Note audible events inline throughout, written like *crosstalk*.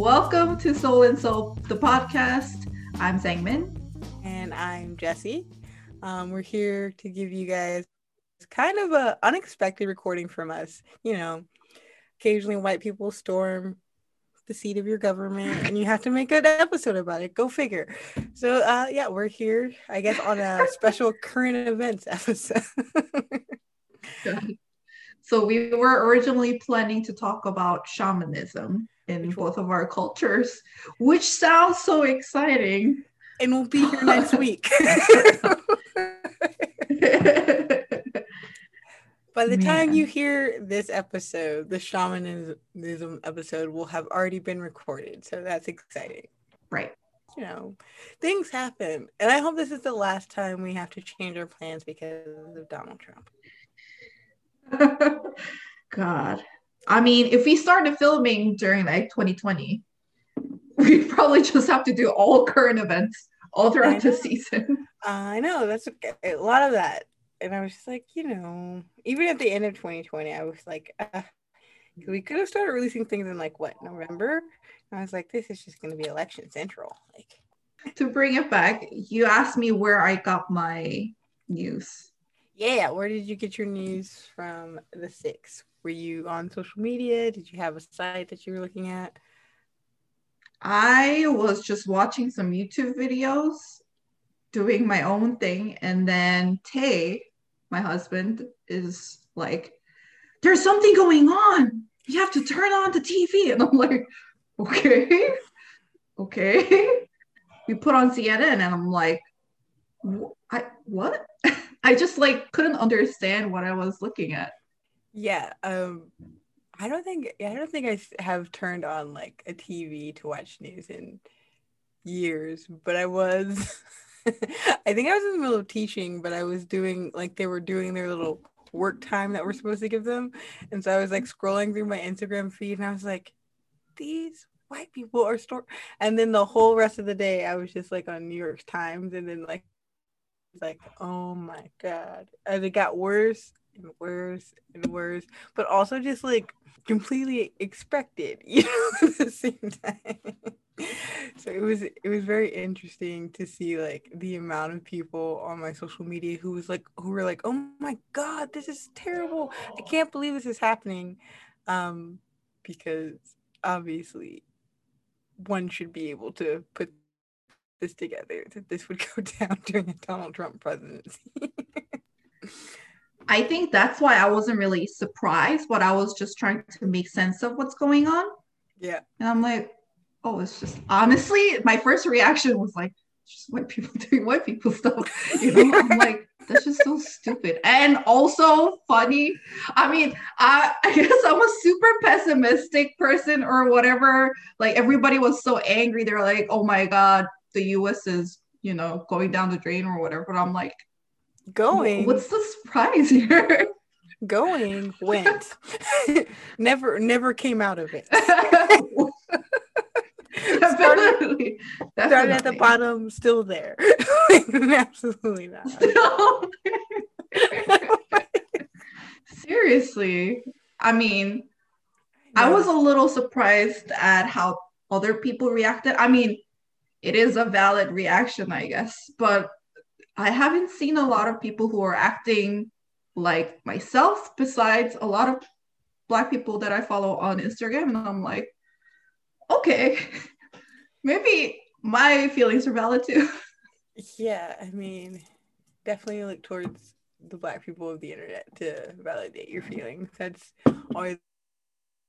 Welcome to Soul and Soul, the podcast. I'm Sangmin. And I'm Jesse. Um, we're here to give you guys kind of an unexpected recording from us. You know, occasionally white people storm the seat of your government and you have to make an episode about it. Go figure. So uh yeah, we're here, I guess, on a *laughs* special current events episode. *laughs* so we were originally planning to talk about shamanism in both of our cultures, which sounds so exciting. And we'll be here next *laughs* week. *laughs* By the Man. time you hear this episode, the shamanism episode will have already been recorded. So that's exciting. Right. You know, things happen. And I hope this is the last time we have to change our plans because of Donald Trump. *laughs* God. I mean, if we started filming during like 2020, *laughs* we probably just have to do all current events all throughout the season. I know that's a, a lot of that and I was just like, you know, even at the end of 2020, I was like, uh, we could have started releasing things in like what November. And I was like, this is just going to be election central. Like, to bring it back, you asked me where I got my news. Yeah, where did you get your news from the six? Were you on social media? Did you have a site that you were looking at? I was just watching some YouTube videos, doing my own thing, and then Tay my husband is like, there's something going on. You have to turn on the TV. *laughs* And I'm like, okay, okay. *laughs* We put on CNN and I'm like, I what? *laughs* I just like couldn't understand what I was looking at. Yeah. Um I don't think I don't think I have turned on like a TV to watch news in years, but I was *laughs* I think I was in the middle of teaching, but I was doing like they were doing their little work time that we're supposed to give them. And so I was like scrolling through my Instagram feed and I was like, these white people are store and then the whole rest of the day I was just like on New York Times and then like like, oh my God. As it got worse and worse and worse, but also just like completely expected, *laughs* you know, at the same time. So it was it was very interesting to see like the amount of people on my social media who was like who were like oh my god this is terrible. I can't believe this is happening. Um because obviously one should be able to put this together that this would go *laughs* down during a donald trump presidency *laughs* i think that's why i wasn't really surprised but i was just trying to make sense of what's going on yeah and i'm like oh, it's just honestly, my first reaction was like, just white people *laughs* doing white people stuff. You know, *laughs* I'm like, that's just so stupid. And also funny. I mean, I, *laughs* I guess I'm a super pessimistic person or whatever. Like everybody was so angry. They're like, oh my God, the US is, you know, going down the drain or whatever. But I'm like, going. What's the surprise here? Going went. *laughs* never never came out of it. *laughs* Definitely. Started at the bottom, still there. *laughs* Absolutely not. Seriously. I mean. I was a little surprised at how other people reacted. I mean, it is a valid reaction, I guess, but I haven't seen a lot of people who are acting like myself, besides a lot of Black people that I follow on Instagram. And I'm like, okay, *laughs* maybe my feelings are valid too. *laughs* Yeah, I mean, definitely look towards the black people of the internet to validate your feelings. That's always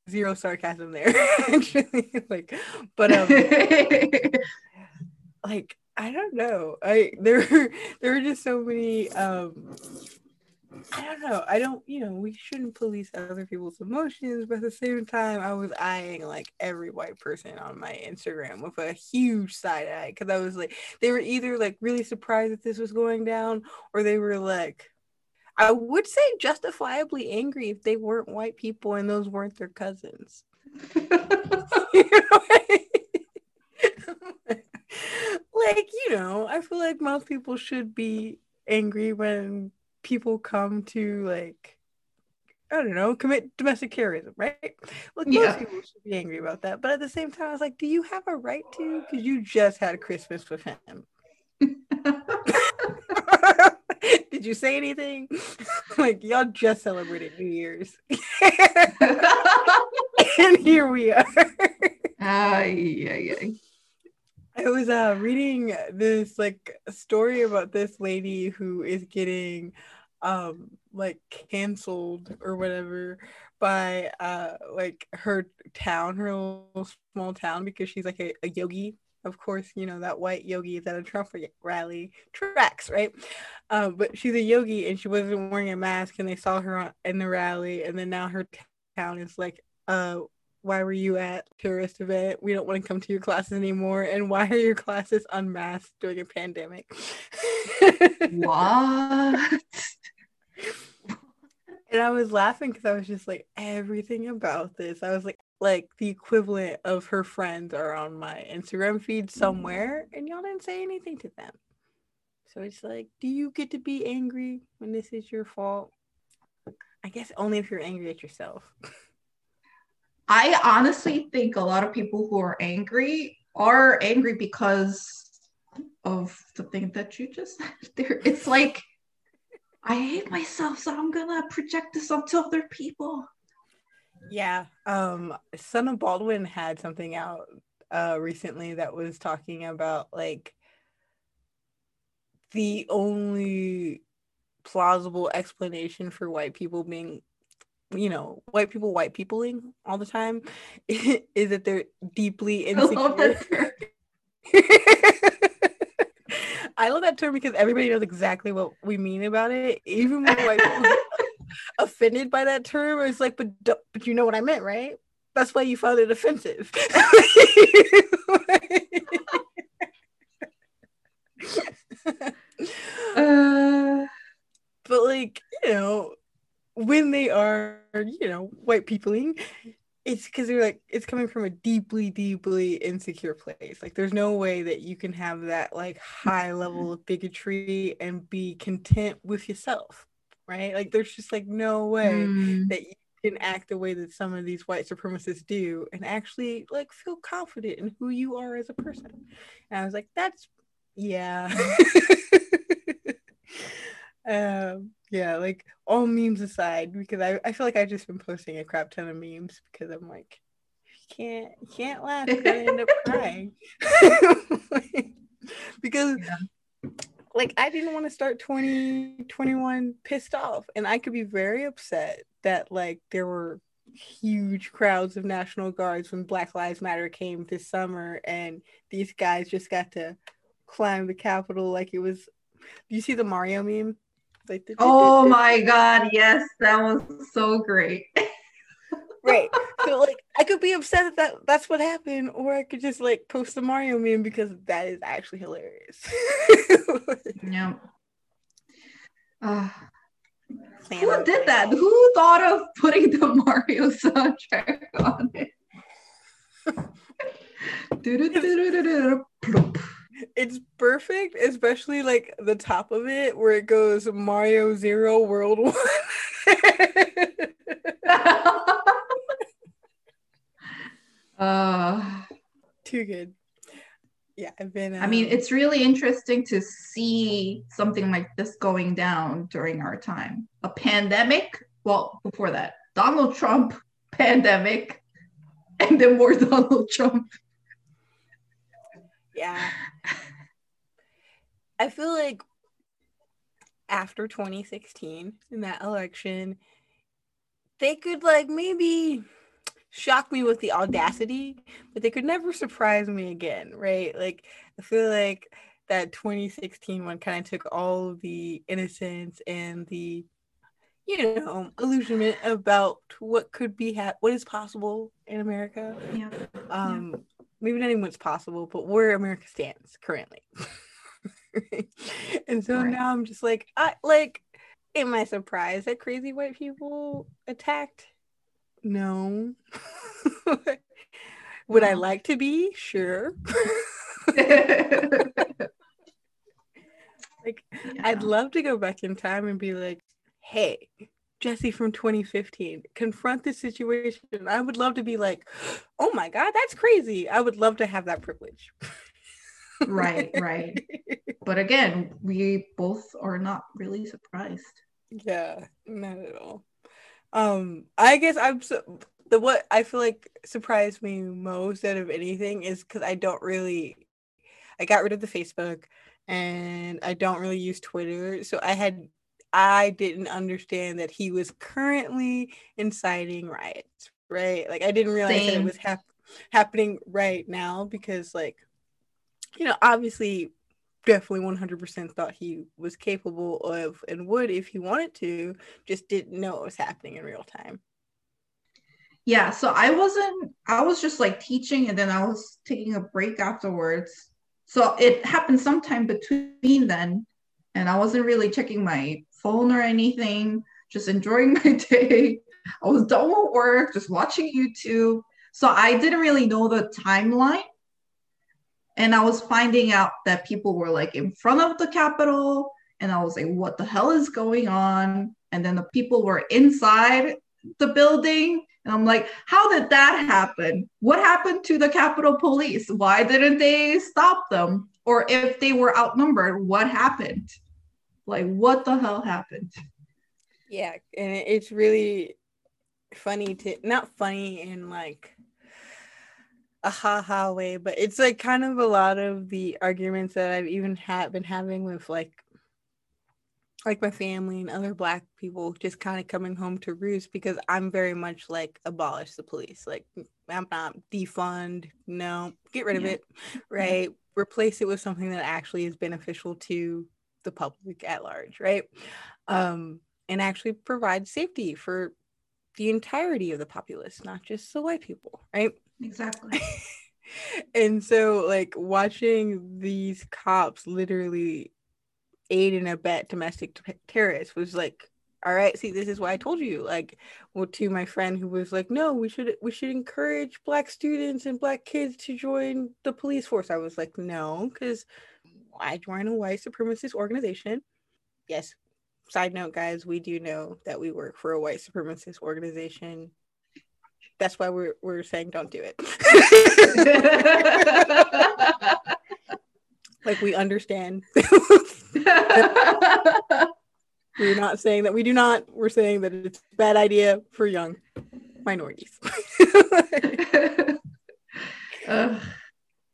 zero sarcasm there, *laughs* actually. like, but um, like I don't know. I *laughs* there there were just so many um I don't know. I don't, you know, we shouldn't police other people's emotions, but at the same time, I was eyeing like every white person on my Instagram with a huge side eye because I was like, they were either like really surprised that this was going down, or they were like, I would say justifiably angry if they weren't white people and those weren't their cousins. *laughs* *laughs* you know like, you know, I feel like most people should be angry when people come to like I don't know, commit domestic terrorism, right? Like Yeah. most people should be angry about that. But at the same time, I was like, do you have a right to? Because you just had Christmas with him. *laughs* Did you say anything? *laughs* like y'all just celebrated New Year's. *laughs* and here we are. Ay, ay, ay. I was uh reading this like story about this lady who is getting um like canceled or whatever by uh like her town, her little small town because she's like a, a yogi. Of course, you know that white yogi is at a Trump rally tracks, right? Um, but she's a yogi and she wasn't wearing a mask, and they saw her on, in the rally, and then now her town is like, uh, why were you at tourist event? We don't want to come to your classes anymore. And why are your classes unmasked during a pandemic? What? and I was laughing because I was just like, everything about this. I was like, like the equivalent of her friends are on my Instagram feed somewhere, mm-hmm. and y'all didn't say anything to them. So it's like, do you get to be angry when this is your fault? I guess only if you're angry at yourself. *laughs* I honestly think a lot of people who are angry are angry because of the thing that you just said. *laughs* There, it's like I hate myself, so I'm gonna project this onto other people. Yeah. Um Son of Baldwin had something out uh recently that was talking about like the only plausible explanation for white people being you know white people white peopling all the time *laughs* is that they're deeply *laughs* insecure. *laughs* I love that term because everybody knows exactly what we mean about it. Even when white people offended by that term, it's like, but but you know what I meant, right? That's why you found it offensive. Uh, but like you know, when they are you know white peopling, it's because they're like it's coming from a deeply, deeply insecure place. Like there's no way that you can have that like high level of bigotry and be content with yourself, right? Like there's just like no way mm, that you can act the way that some of these white supremacists do and actually like feel confident in who you are as a person. And I was like, that's yeah. *laughs* um yeah, like all memes aside, because I, I feel like I've just been posting a crap ton of memes because I'm like, you can't you can't laugh, you're gonna end up *laughs* crying. *laughs* because like I didn't want to start 2021 pissed off. And I could be very upset that like there were huge crowds of National Guards when Black Lives Matter came this summer and these guys just got to climb the Capitol like it was you see the Mario meme? Like oh my god, yes, that was so great. *laughs* right. So like I could be upset that, that that's what happened, or I could just like post the Mario meme because that is actually hilarious. *laughs* yeah. Uh, who did that? Who thought of putting the *laughs* Mario soundtrack on it? It's perfect, especially like the top of it where it goes Mario Zero World *laughs* One. *laughs* uh, Too good. Yeah, I've been. I mean, um, it's really interesting to see something like this going down during our time. A pandemic, well, before that, Donald Trump *laughs* pandemic, and then more Donald Trump. Yeah. I feel like after 2016 in that election, they could like maybe shock me with the audacity, but they could never surprise me again, right? Like I feel like that 2016 one kind of took all the innocence and the you know illusionment about what could be ha- what is possible in America. Yeah. Um maybe not even what's possible, but where America stands currently. *laughs* and so Right. now I'm just like, I like, am I surprised that crazy white people attacked? No. *laughs* Would I like to be? Sure. *laughs* like, I'd love to go back in time and be like, hey, Jesse from 2015 confront the situation. I would love to be like, oh my God, that's crazy. I would love to have that privilege. right, *laughs* right. But again, we both are not really surprised. Yeah, not at all. Um, I guess I'm so the what I feel like surprised me most out of anything is because I don't really I got rid of the Facebook and I don't really use Twitter. So I had I didn't understand that he was currently inciting riots, right? Like I didn't realize Same. that it was hap- happening right now because like you know, obviously definitely 100% thought he was capable of and would if he wanted to, just didn't know it was happening in real time. Yeah, so I wasn't, I was just like teaching and then I was taking a break afterwards. So it happened sometime between then, and I wasn't really checking my phone or anything, just enjoying *laughs* my day. I was done with work, just watching YouTube. So I didn't really know the timeline and I was finding out that people were like in front of the Capitol, and I was like, what the hell is going on? And then the people were inside the building. And I'm like, how did that happen? What happened to the Capitol Police? Why didn't they stop them? Or if they were outnumbered, what happened? Like, what the hell happened? Yeah. And it's really funny to, not funny in like, a ha ha way, but it's like kind of a lot of the arguments that I've even had been having with like like my family and other black people just kind of coming home to roost because I'm very much like abolish the police. Like I'm not defund, no, get rid of yeah. it, right? Replace it with something that actually is beneficial to the public at large, right? Um, and actually provide safety for the entirety of the populace, not just the white people, right? Exactly. *laughs* and so, like, watching these cops literally aid and abet domestic t- terrorists was like, all right, see, this is why I told you. Like, well, to my friend who was like, no, we should we should encourage black students and black kids to join the police force. I was like, no, because I join a white supremacist organization. Yes. Side note, guys, we do know that we work for a white supremacist organization that's why we're we're saying don't do it. *laughs* like we understand. *laughs* we're not saying that we do not. We're saying that it's a bad idea for young minorities. *laughs* uh.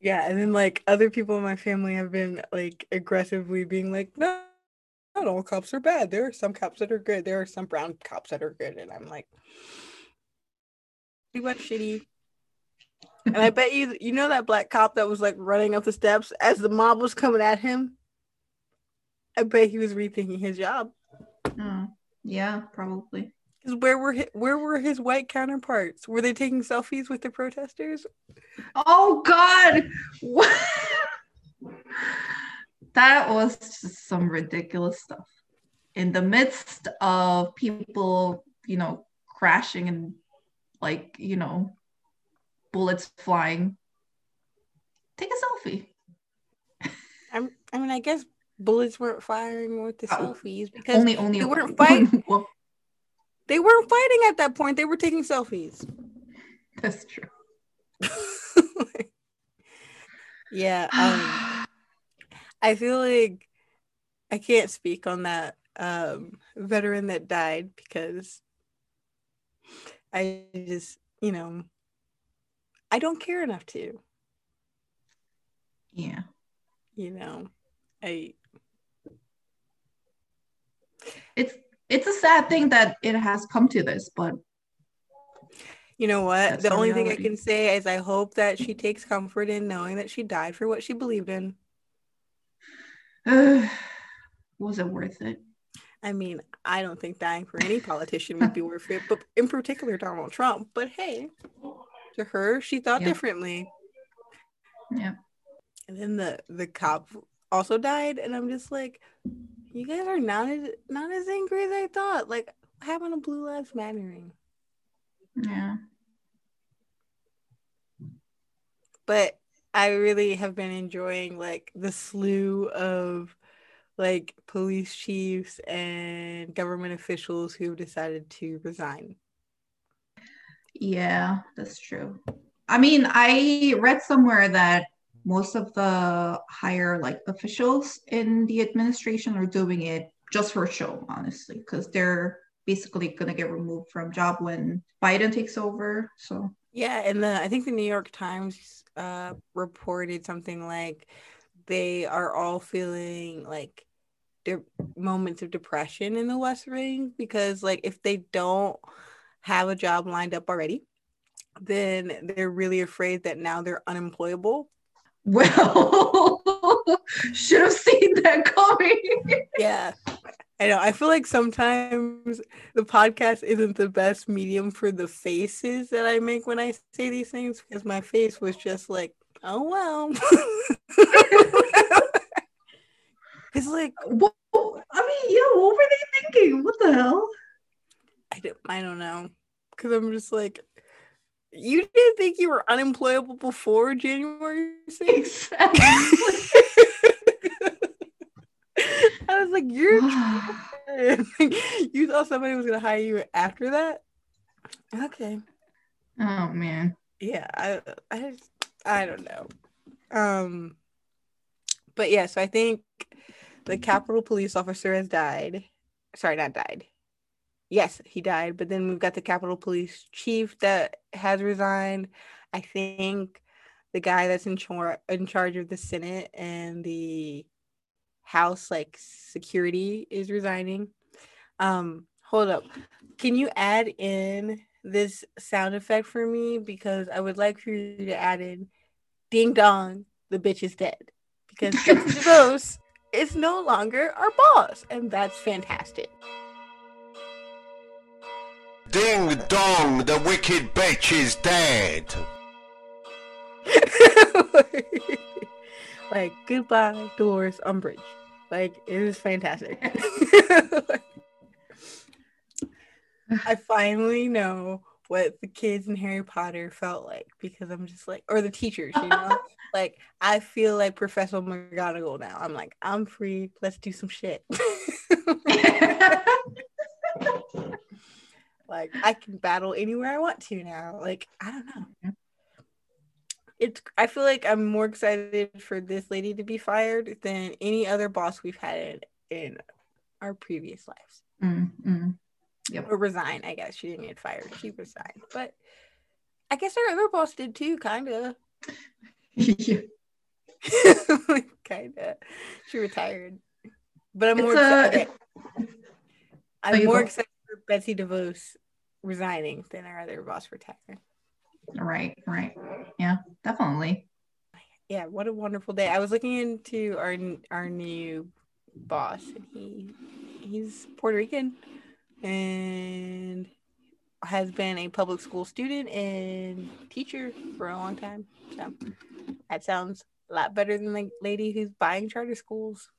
Yeah, and then like other people in my family have been like aggressively being like, no, not all cops are bad. There are some cops that are good. There are some brown cops that are good, and I'm like, he went shitty. And I bet you, you know that black cop that was like running up the steps as the mob was coming at him. I bet he was rethinking his job. Mm, yeah, probably. Where were his, where were his white counterparts? Were they taking selfies with the protesters? Oh God! that was just some ridiculous stuff. In the midst of people, you know, crashing and like you know bullets flying take a selfie *laughs* I'm, i mean i guess bullets weren't firing with the oh, selfies because only only they weren't fighting *laughs* they weren't fighting at that point they were taking selfies that's true *laughs* yeah um, i feel like i can't speak on that um, veteran that died because I just, you know, I don't care enough to. Yeah. You know, I it's it's a sad thing that it has come to this, but you know what? The only reality. thing I can say is I hope that she takes comfort in knowing that she died for what she believed in. *sighs* was it worth it? I mean, I don't think dying for any politician would be worth it, but in particular Donald Trump. But hey, to her, she thought yeah. differently. Yeah. And then the the cop also died, and I'm just like, you guys are not as not as angry as I thought. Like having a blue lives mattering. Yeah. But I really have been enjoying like the slew of like police chiefs and government officials who've decided to resign. Yeah, that's true. I mean, I read somewhere that most of the higher like officials in the administration are doing it just for show, honestly, because they're basically gonna get removed from job when Biden takes over. So yeah, and the I think the New York Times uh, reported something like they are all feeling like their moments of depression in the West Wing because like if they don't have a job lined up already, then they're really afraid that now they're unemployable. Well, *laughs* should have seen that coming. yeah. I know. I feel like sometimes the podcast isn't the best medium for the faces that I make when I say these things because my face was just like, oh well. *laughs* it's like, *laughs* well, I mean, yeah, what were they thinking? What the hell? I don't, I don't know. Because I'm just like, you didn't think you were unemployable before January 6th? *laughs* I was like, you're *sighs* *laughs* you thought somebody was gonna hire you after that? Okay. Oh man. Yeah, I I I don't know. Um but yeah, so I think the Capitol police officer has died. Sorry, not died. Yes, he died. But then we've got the Capitol Police chief that has resigned. I think the guy that's in, char- in charge of the Senate and the House like security is resigning. Um, hold up. Can you add in this sound effect for me? Because I would like for you to add in ding dong, the bitch is dead. Because Betsy DeVos *laughs* is no longer our boss, and that's fantastic. Ding dong, the wicked bitch is dead. *laughs* like goodbye, Dolores Umbridge. Like it is fantastic. *laughs* I finally know what the kids in Harry Potter felt like because I'm just like, or the teachers, you know, *laughs* like I feel like Professor McGonagall now. I'm like, I'm free. Let's do some shit. Like I can battle anywhere I want to now. Like I don't know. It's. I feel like I'm more excited for this lady to be fired than any other boss we've had in, in our previous lives. Mm-hmm. Yep. Or resign, I guess. She didn't get fired. She resigned. But I guess our other boss did too, kind of. *laughs* yeah. *laughs* kind of. She retired. But I'm It's more a- excited. I'm Oh, more go. excited Betsy DeVos resigning than our other boss retiring. Right, right. Yeah, definitely. Yeah, what a wonderful day. I was looking into our our new boss and he he's Puerto Rican and has been a public school student and teacher for a long time. So that sounds a lot better than the lady who's buying charter schools,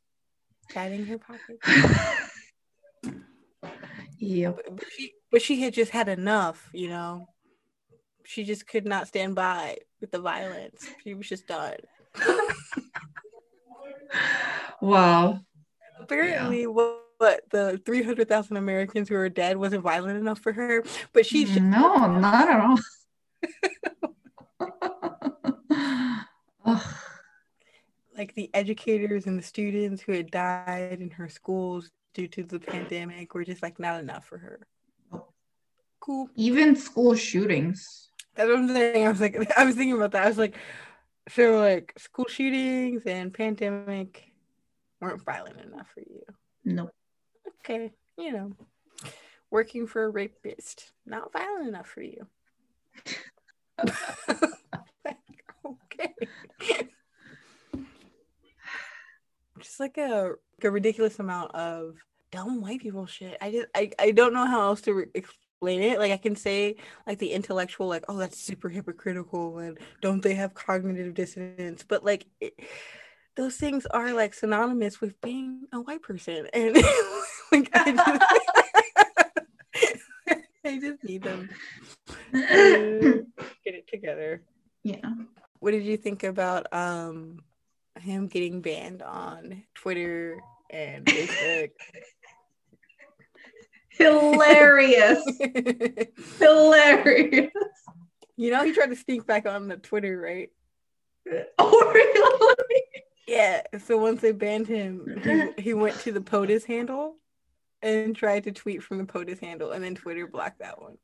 padding her pocket. *laughs* Yep. But, but she but she had just had enough, you know. She just could not stand by with the violence. She was just done. Wow. apparently what, what the 300,000 Americans who are dead wasn't violent enough for her, but she's just, no, not at all. *laughs* Like the educators and the students who had died in her schools due to the pandemic were just like not enough for her. Cool. Even school shootings. That's what I'm saying. I was like, *laughs* I was thinking about that. I was like, so like school shootings and pandemic weren't violent enough for you. Nope. Okay, you know, working for a rapist, not violent enough for you. *laughs* *laughs* okay. Just like a, like a ridiculous amount of dumb white people shit. I just I, I don't know how else to re- explain it. Like I can say like the intellectual like oh that's super hypocritical and don't they have cognitive dissonance? But like it, those things are like synonymous with being a white person and *laughs* like I just, *laughs* I just need them to *laughs* get it together. yeah. What did you think about um him getting banned on Twitter and *laughs* Facebook. Hilarious. *laughs* Hilarious. You know, he tried to sneak back on the Twitter, right? *laughs* Oh, really? Yeah. So once they banned him, he, he went to the POTUS handle and tried to tweet from the POTUS handle, and then Twitter blocked that one.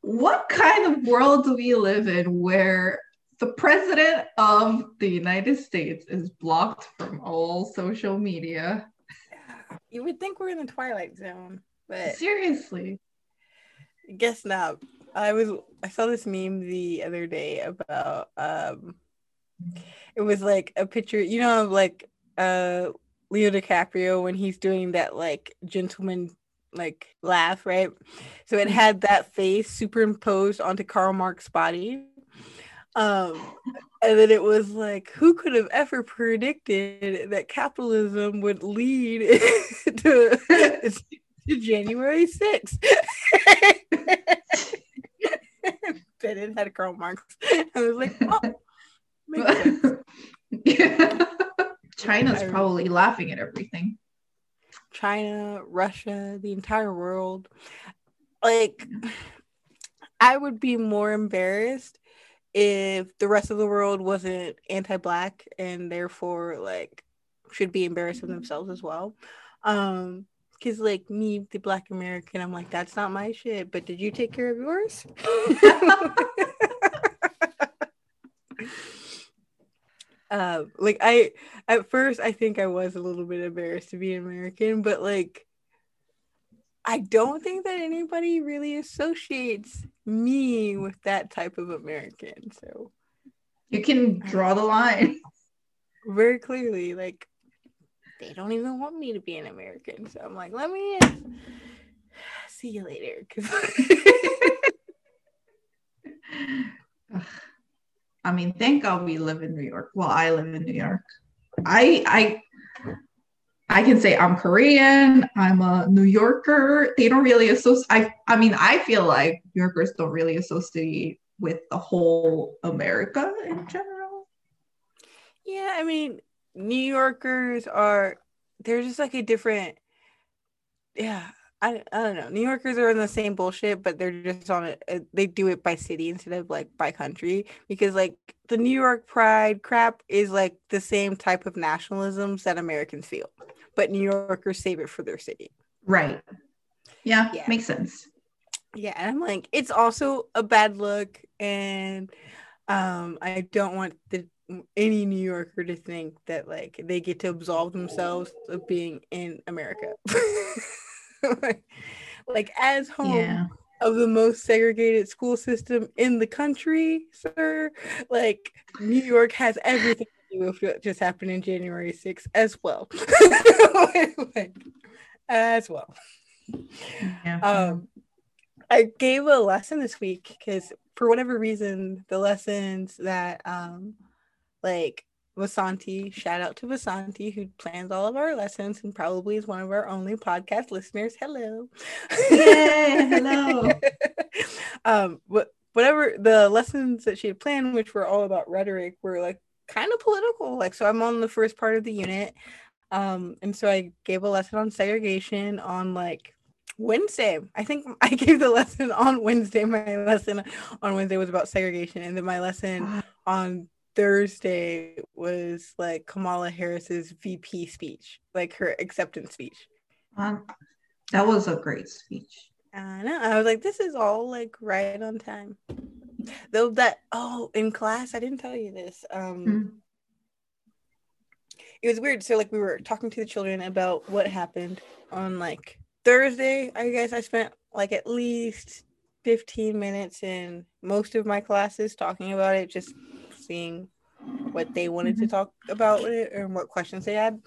what kind of world do we live in where the president of the United States is blocked from all social media? You would think we're in the Twilight Zone, but Seriously. guess not. I was I saw this meme the other day about um it was like a picture, you know, of like uh Leo DiCaprio when he's doing that like gentleman like laugh, right? So it had that face superimposed onto Karl Marx's body. Um and then it was like, who could have ever predicted that capitalism would lead *laughs* to, *laughs* to January 6th? *laughs* then it had Karl Marx. I was like, oh. China's probably laughing at everything. China, Russia, the entire world. Like, I would be more embarrassed if the rest of the world wasn't anti-black and therefore like should be embarrassed of themselves as well. Um, because like me, the black American, I'm like, that's not my shit. But did you take care of yours? *laughs* *laughs* uh, like I at first I think I was a little bit embarrassed to be American, but like I don't think that anybody really associates me with that type of American. So You can draw the line. *laughs* very clearly, like they don't even want me to be an American. So I'm like, let me in. *sighs* See you later. *laughs* *laughs* I mean, thank God we live in New York. Well, I live in New York. I I I can say I'm Korean. I'm a New Yorker. They don't really associate. I I mean, I feel like New Yorkers don't really associate with the whole America in general. yeah, I mean, New Yorkers are they're just like a different yeah. I, I don't know. New Yorkers are in the same bullshit, but they're just on it. They do it by city instead of like by country because like the New York pride crap is like the same type of nationalisms that Americans feel, but New Yorkers save it for their city. Right. Yeah, Yeah. makes sense. Yeah, and I'm like, it's also a bad look, and um, I don't want the any New Yorker to think that like they get to absolve themselves of being in America. *laughs* like, *laughs* like as home Yeah. of the most segregated school system in the country, sir. Like New York has everything to do with what just happened in January 6th as well. Like, *laughs* as well. Yeah. Um, I gave a lesson this week because for whatever reason, the lessons that um, like Vasanti, shout out to Vasanti who plans all of our lessons and probably is one of our only podcast listeners. Hello. Yay, hello. *laughs* um, whatever the lessons that she had planned, which were all about rhetoric, were like kind of political. Like, so I'm on the first part of the unit. Um, and so I gave a lesson on segregation on like Wednesday. I think *laughs* I gave the lesson on Wednesday. My lesson on Wednesday was about segregation, and then my lesson on Thursday was like Kamala Harris's VP speech, like her acceptance speech. Um, that was a great speech. I know. I was like, this is all like right on time. Though that oh, in class, I didn't tell you this. Um Hmm. it was weird. So like we were talking to the children about what happened on like Thursday. I guess I spent like at least 15 minutes in most of my classes talking about it, just seeing what they wanted to talk about with it and what questions they had.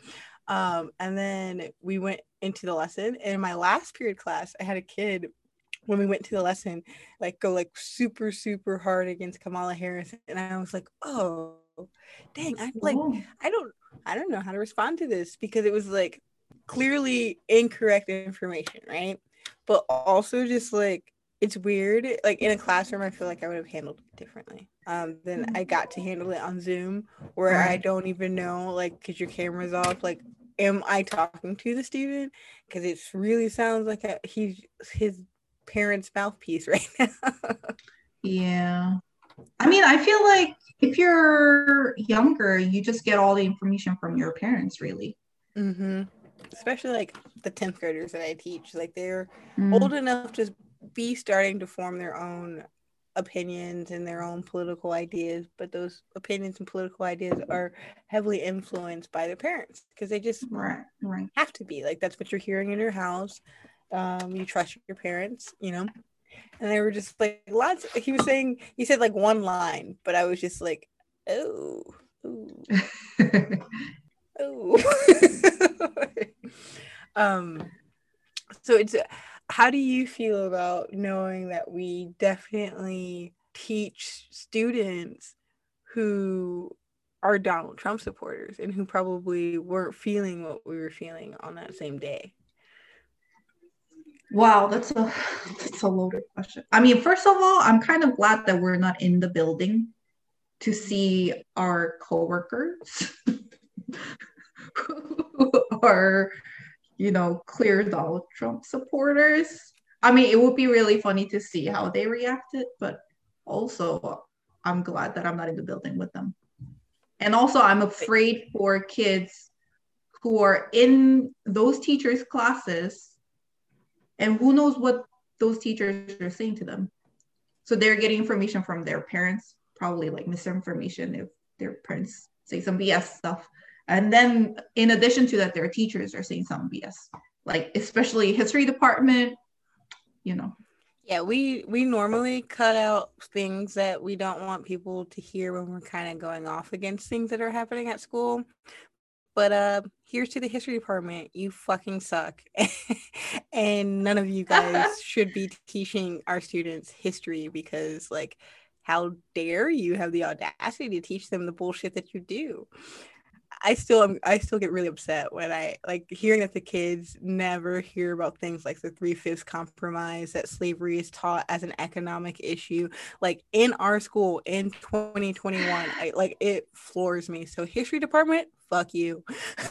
Um, and then we went into the lesson. And in my last period class, I had a kid when we went to the lesson, like go like super, super hard against Kamala Harris. And I was like, oh, dang, I'm like Oh. I don't I don't know how to respond to this because it was like clearly incorrect information, right? But also just like it's weird. Like in a classroom, I feel like I would have handled it differently. Um, then I got to handle it on Zoom, where I don't even know, like, cause your camera's off. Like, am I talking to the student? Because it really sounds like a, he's his parents' mouthpiece *laughs* right now. Yeah. I mean, I feel like if you're younger, you just get all the information from your parents, really. mm-hmm. Especially like the tenth graders that I teach, like they're Mm. old enough to be starting to form their own opinions and their own political ideas, but those opinions and political ideas are heavily influenced by their parents because they just Right, right. have to be like that's what you're hearing in your house. Um, you trust your parents, you know. And they were just like lots. He was saying he said like one line, but I was just like, oh, *laughs* ooh, oh. *laughs* um. So it's how do you feel about knowing that we definitely teach students who are Donald Trump supporters and who probably weren't feeling what we were feeling on that same day? Wow, that's a that's a loaded question. I mean, first of all, I'm kind of glad that we're not in the building to see our coworkers *laughs* who are, you know, clear Donald Trump supporters. I mean, it would be really funny to see how they reacted, but also I'm glad that I'm not in the building with them. And also, I'm afraid for kids who are in those teachers' classes and who knows what those teachers are saying to them so they're getting information from their parents probably like misinformation if their parents say some bs stuff and then in addition to that their teachers are saying some bs like especially history department you know Yeah, we we normally cut out things that we don't want people to hear when we're kind of going off against things that are happening at school. But uh here's to the history department. You fucking suck. *laughs* and none of you guys *laughs* should be teaching our students history because like how dare you have the audacity to teach them the bullshit that you do. I still am I still get really upset when I like hearing that the kids never hear about things like the three fifths compromise, that slavery is taught as an economic issue. Like in our school in 2021, I like it floors me. So history department, fuck you.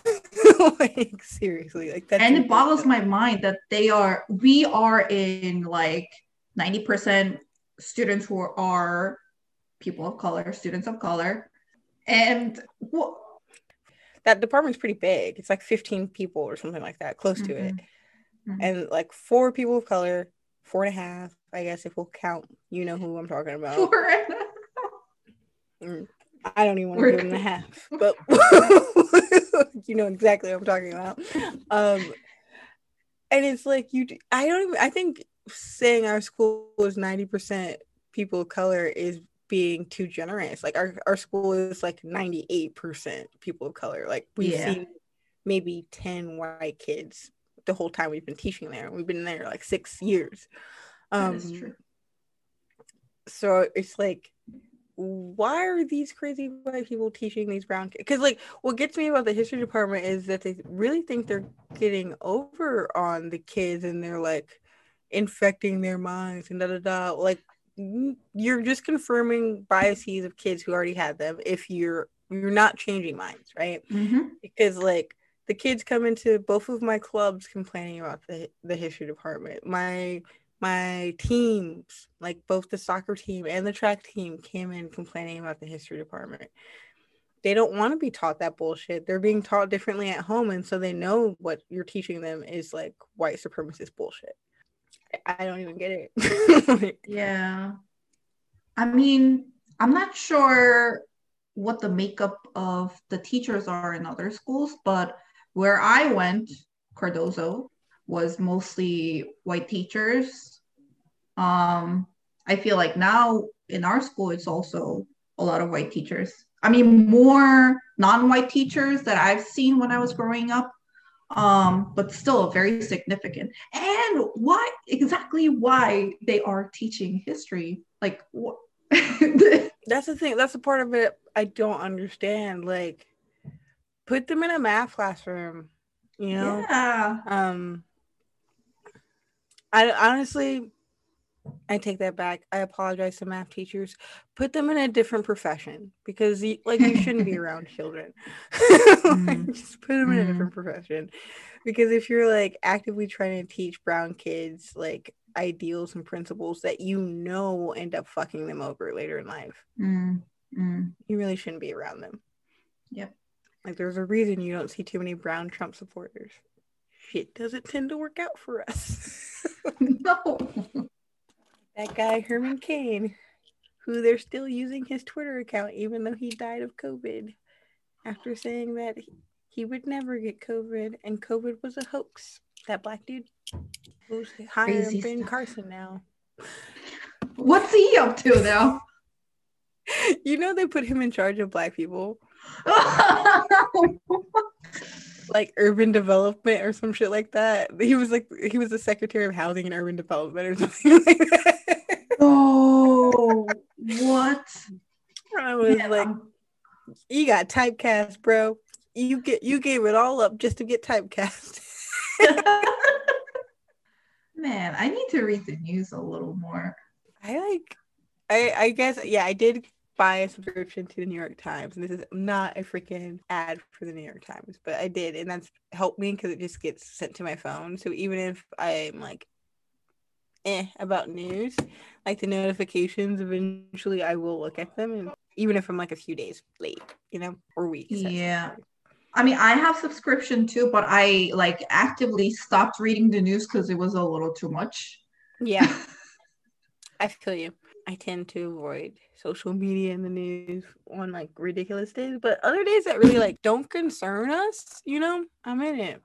*laughs* like seriously, like that. and it boggles my mind that they are we are in like 90% students who are people of color students of color and what that department's pretty big. It's like 15 people or something like that, close to it. Mhm. And like four people of color, four and a half, I guess if we'll count, you know who I'm talking about. Mm, I don't even want to give them the half, but *laughs* *laughs* you know exactly what I'm talking about. Um, and it's like you, I don't even, I think saying our school is 90% people of color is being too generous. Like our, our school is like 98% people of color. Like we've Yeah. seen maybe 10 white kids the whole time we've been teaching there. We've been there like six years. That Um, is true. so it's like why are these crazy white people teaching these brown kids because like what gets me about the history department is that they really think they're getting over on the kids and they're like infecting their minds and da da da like you're just confirming biases of kids who already had them if you're you're not changing minds right Mhm. because like the kids come into both of my clubs complaining about the the history department. My my teams, like both the soccer team and the track team, came in complaining about the history department. They don't want to be taught that bullshit. They're being taught differently at home, and so they know what you're teaching them is like white supremacist bullshit. I- don't even get it. *laughs* Yeah. I mean, I'm not sure what the makeup of the teachers are in other schools, but where I went, Cardozo, was mostly white teachers. Um, I feel like now in our school, it's also a lot of white teachers. I mean, more non-white teachers that I've seen when I was growing up, um, but still very significant. And why exactly why they are teaching history? Like, what? *laughs* That's the thing. That's the part of it I don't understand. Like, put them in a math classroom, you know? yeah. Um, I honestly, I take that back. I apologize to math teachers. Put them in a different profession because, you, like, you shouldn't be *laughs* around children. *laughs* Mm. Just put them in a different profession. Because if you're like actively trying to teach brown kids like ideals and principles that you know will end up fucking them over later in life, Mm, mm. you really shouldn't be around them. Yep. Like, there's a reason you don't see too many brown Trump supporters. Shit doesn't tend to work out for us. *laughs* no. that guy Herman Cain, who they're still using his Twitter account even though he died of COVID after saying that he- would never get COVID and COVID was a hoax. That black dude who's higher Crazy Ben stuff. Carson now. What's he up to now? *laughs* You know they put him in charge of black people, *laughs* like urban development or some shit like that. He was like he was the secretary of housing and urban development or *laughs* something like that. oh, what? I was Man, like, you got typecast, bro. You get you gave it all up just to get typecast. *laughs* Man, I need to read the news a little more. I like I I guess yeah, I did buy a subscription to the New York Times. And this is not a freaking ad for the New York Times, but I did, and that's helped me because it just gets sent to my phone. So even if I'm like eh about news, like the notifications eventually I will look at them and even if I'm like a few days late, you know, or weeks. Yeah. fine. I mean, I have subscription too, but I like actively stopped reading the news because it was a little too much. Yeah. *laughs* I feel you. I tend to avoid social media and the news on like ridiculous days, but other days that really like don't concern us, you know, I'm in it.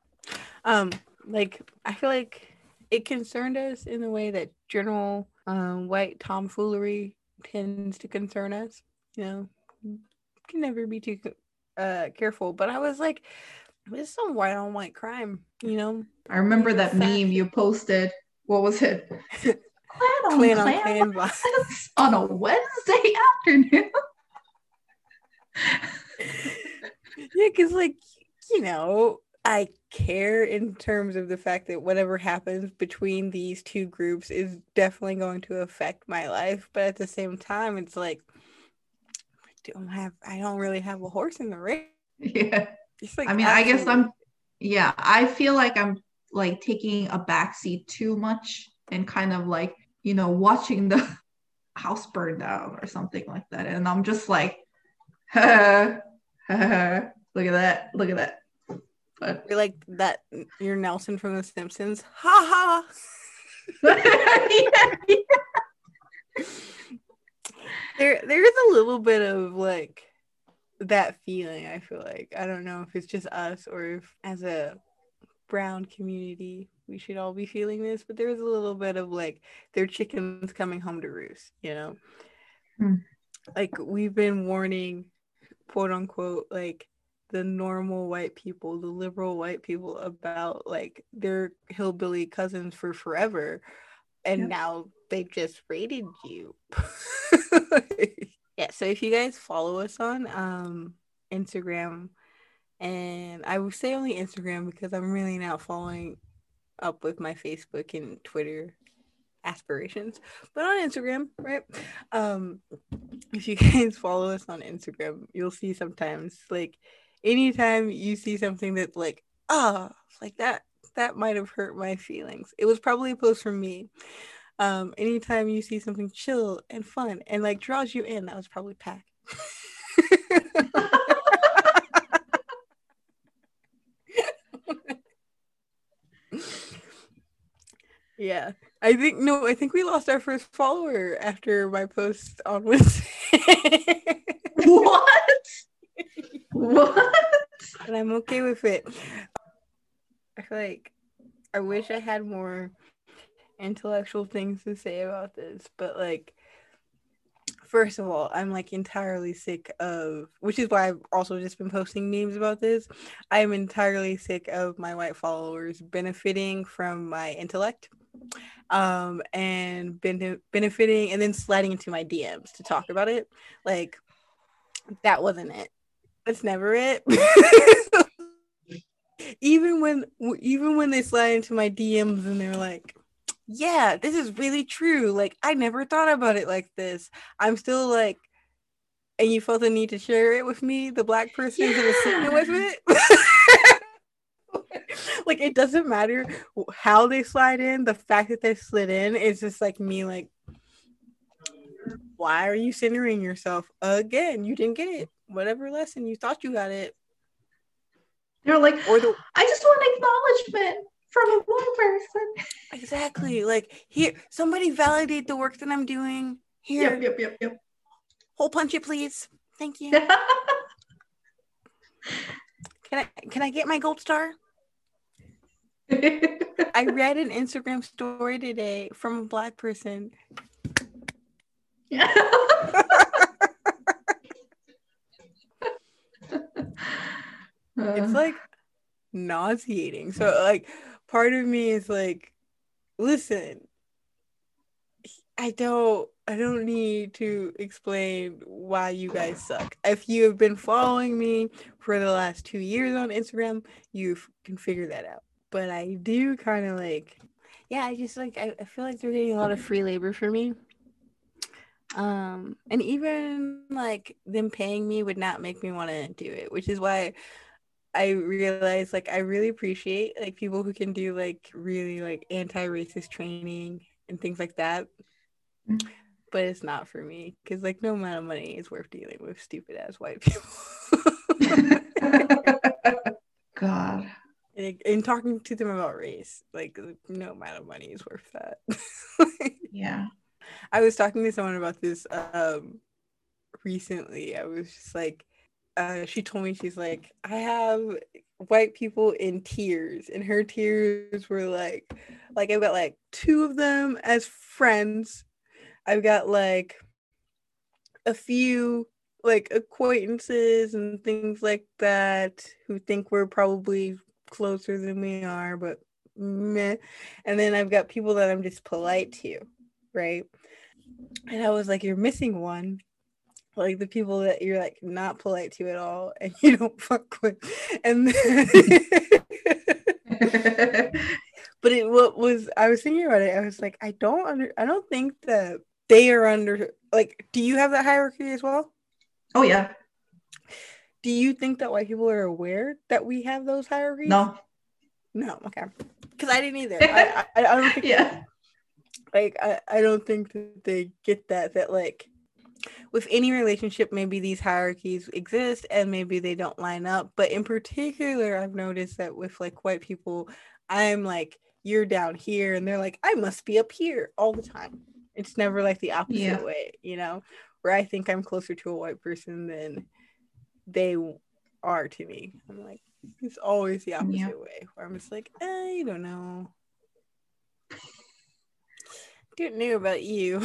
Um, like I feel like it concerned us in the way that general um white tomfoolery tends to concern us. You know, can never be too uh careful. But I was like, this is some white on white crime, you know. I remember that meme you posted. What was it? *laughs* Klan on Klan on Klan Klan on a Wednesday *laughs* afternoon. *laughs* yeah, because like you know, I care in terms of the fact that whatever happens between these two groups is definitely going to affect my life. But at the same time, it's like don't have, I don't really have a horse in the race. *laughs* yeah. Like I mean, I guess I'm, yeah, I feel like I'm like taking a backseat too much and kind of like, you know, watching the *laughs* house burn down or something like that. And I'm just like, *laughs* look at that, look at that. But You're like that. You're Nelson from The Simpsons. Ha ha. yeah, yeah. There there's a little bit of like that feeling i feel like i don't know if it's just us or if as a brown community we should all be feeling this but there's a little bit of like their chickens coming home to roost you know Hmm. like we've been warning quote unquote like the normal white people the liberal white people about like their hillbilly cousins for forever and Yep. now they just rated you. *laughs* Yeah so if you guys follow us on um instagram and i would say only instagram because i'm really not following up with my facebook and twitter aspirations but on instagram right? Um if you *laughs* guys follow us on instagram you'll see sometimes like anytime you see something that's like ah like that that might have hurt my feelings. It was probably a post from me um anytime you see something chill and fun and like draws you in that was probably pack *laughs* yeah i think no i think we lost our first follower after my post on wednesday *laughs* what? What? and i'm okay with it i feel like i wish i had more intellectual things to say about this but like first of all i'm like entirely sick of which is why i've also just been posting memes about this. I am entirely sick of my white followers benefiting from my intellect um and bene- benefiting and then sliding into my dms to talk about it. Like that wasn't it. That's never it. *laughs* Even when even when they slide into my dms and they're like yeah, this is really true. Like, I never thought about it like this. I'm still like, and you felt the need to share it with me, the black *laughs* person yeah. who was sitting with it. *laughs* like, it doesn't matter how they slide in. The fact that they slid in is just like me, like, why are you centering yourself again? You didn't get it. Whatever lesson you thought you got it. They're like, or the, I just want acknowledgement from a one person. Exactly. Like here, somebody validate the work that I'm doing. Here. Yep, yep, yep, yep. Hole punch it, please. Thank you. *laughs* can I can I get my gold star? *laughs* I read an Instagram story today from a black person. Yeah. *laughs* it's like nauseating. So like part of me is like, listen, I don't I don't need to explain why you guys suck. If you have been following me for the last two years on Instagram, you can figure that out. But I do kind of like, yeah, I just like I, I feel like they're getting a lot of free labor for me. Um, and even like them paying me would not make me want to do it, which is why I realized like I really appreciate like people who can do like really like anti-racist training and things like that. Mm-hmm. But it's not for me because like no amount of money is worth dealing with stupid ass white people. *laughs* *laughs* God. And, and, talking to them about race, like no amount of money is worth that. *laughs* yeah. I was talking to someone about this um recently. I was just like, uh, she told me she's like, I have white people in tears, and her tears were like, like I've got like two of them as friends. I've got like a few like acquaintances and things like that who think we're probably closer than we are, but meh. And then I've got people that I'm just polite to, right? And I was like, You're missing one like the people that you're like not polite to at all and *laughs* you don't fuck with. And *laughs* but it what was i was thinking about it i was like i don't under i don't think that they are under like do you have that hierarchy as well? Oh yeah. Do you think that white people are aware that we have those hierarchies? No. No okay. Because i didn't either. *laughs* I, I, I don't think yeah. like I, I don't think that they get that that like with any relationship, maybe these hierarchies exist and maybe they don't line up. But in particular, I've noticed that with like white people, I'm like, you're down here, and they're like, I must be up here all the time. It's never like the opposite yeah. way, you know, where I think I'm closer to a white person than they are to me. I'm like, it's always the opposite yeah. way, where I'm just like, eh, I don't know. Didn't know about you. *laughs*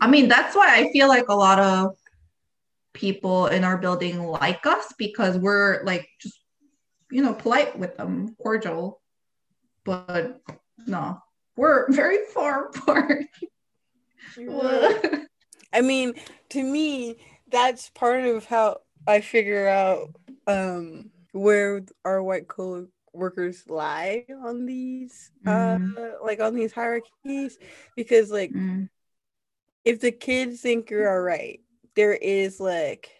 I mean, that's why I feel like a lot of people in our building like us because we're like just, you know, polite with them, cordial. But no, we're *laughs* very far apart. *laughs* I mean, to me, that's part of how I figure out um, where our white collar workers lie on these mm. uh like on these hierarchies because like mm. if the kids think you're all right there is like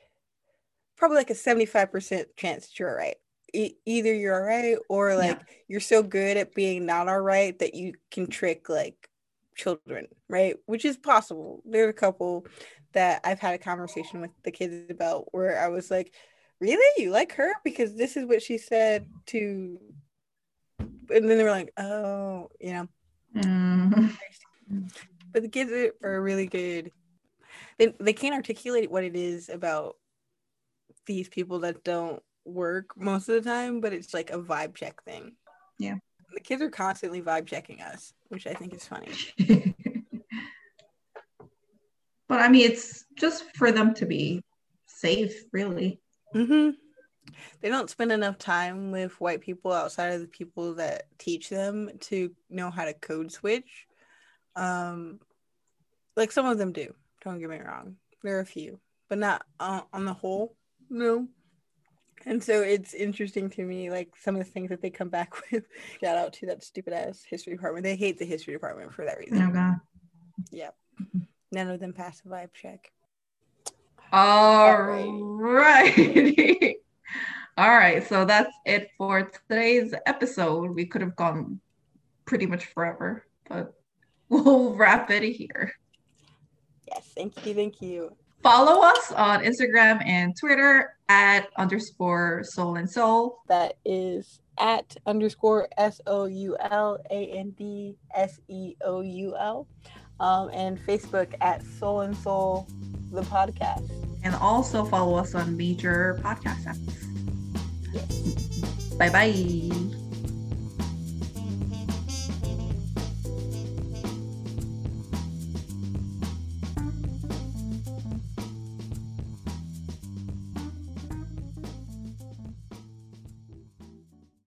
probably like a 75% chance that you're all right e- either you're all right or like yeah. you're so good at being not all right that you can trick like children right which is possible there are a couple that i've had a conversation with the kids about where i was like really? You like her? Because this is what she said to and then they were like oh you know. Mm. *laughs* but the kids are really good. They, they can't articulate what it is about these people that don't work most of the time but it's like a vibe check thing. Yeah. The kids are constantly vibe checking us which i think is funny. *laughs* But i mean it's just for them to be safe really Mm-hmm. They don't spend enough time with white people outside of the people that teach them to know how to code switch. Um, like some of them do. Don't get me wrong. There are a few, but not uh, on the whole. No. And so it's interesting to me, like some of the things that they come back *laughs* with. Shout out to that stupid ass history department. They hate the history department for that reason. Oh god. Yep. None of them pass the vibe check. All right. *laughs* All right. So that's it for today's episode. We could have gone pretty much forever, but *laughs* we'll wrap it here. Yes. Thank you. Thank you. Follow us on Instagram and Twitter at underscore soul and Seoul. That is at underscore S O U L A N D S E O U L. Um, and Facebook at Soul and Seoul, the podcast. And also follow us on major podcast apps. Yes. Bye bye.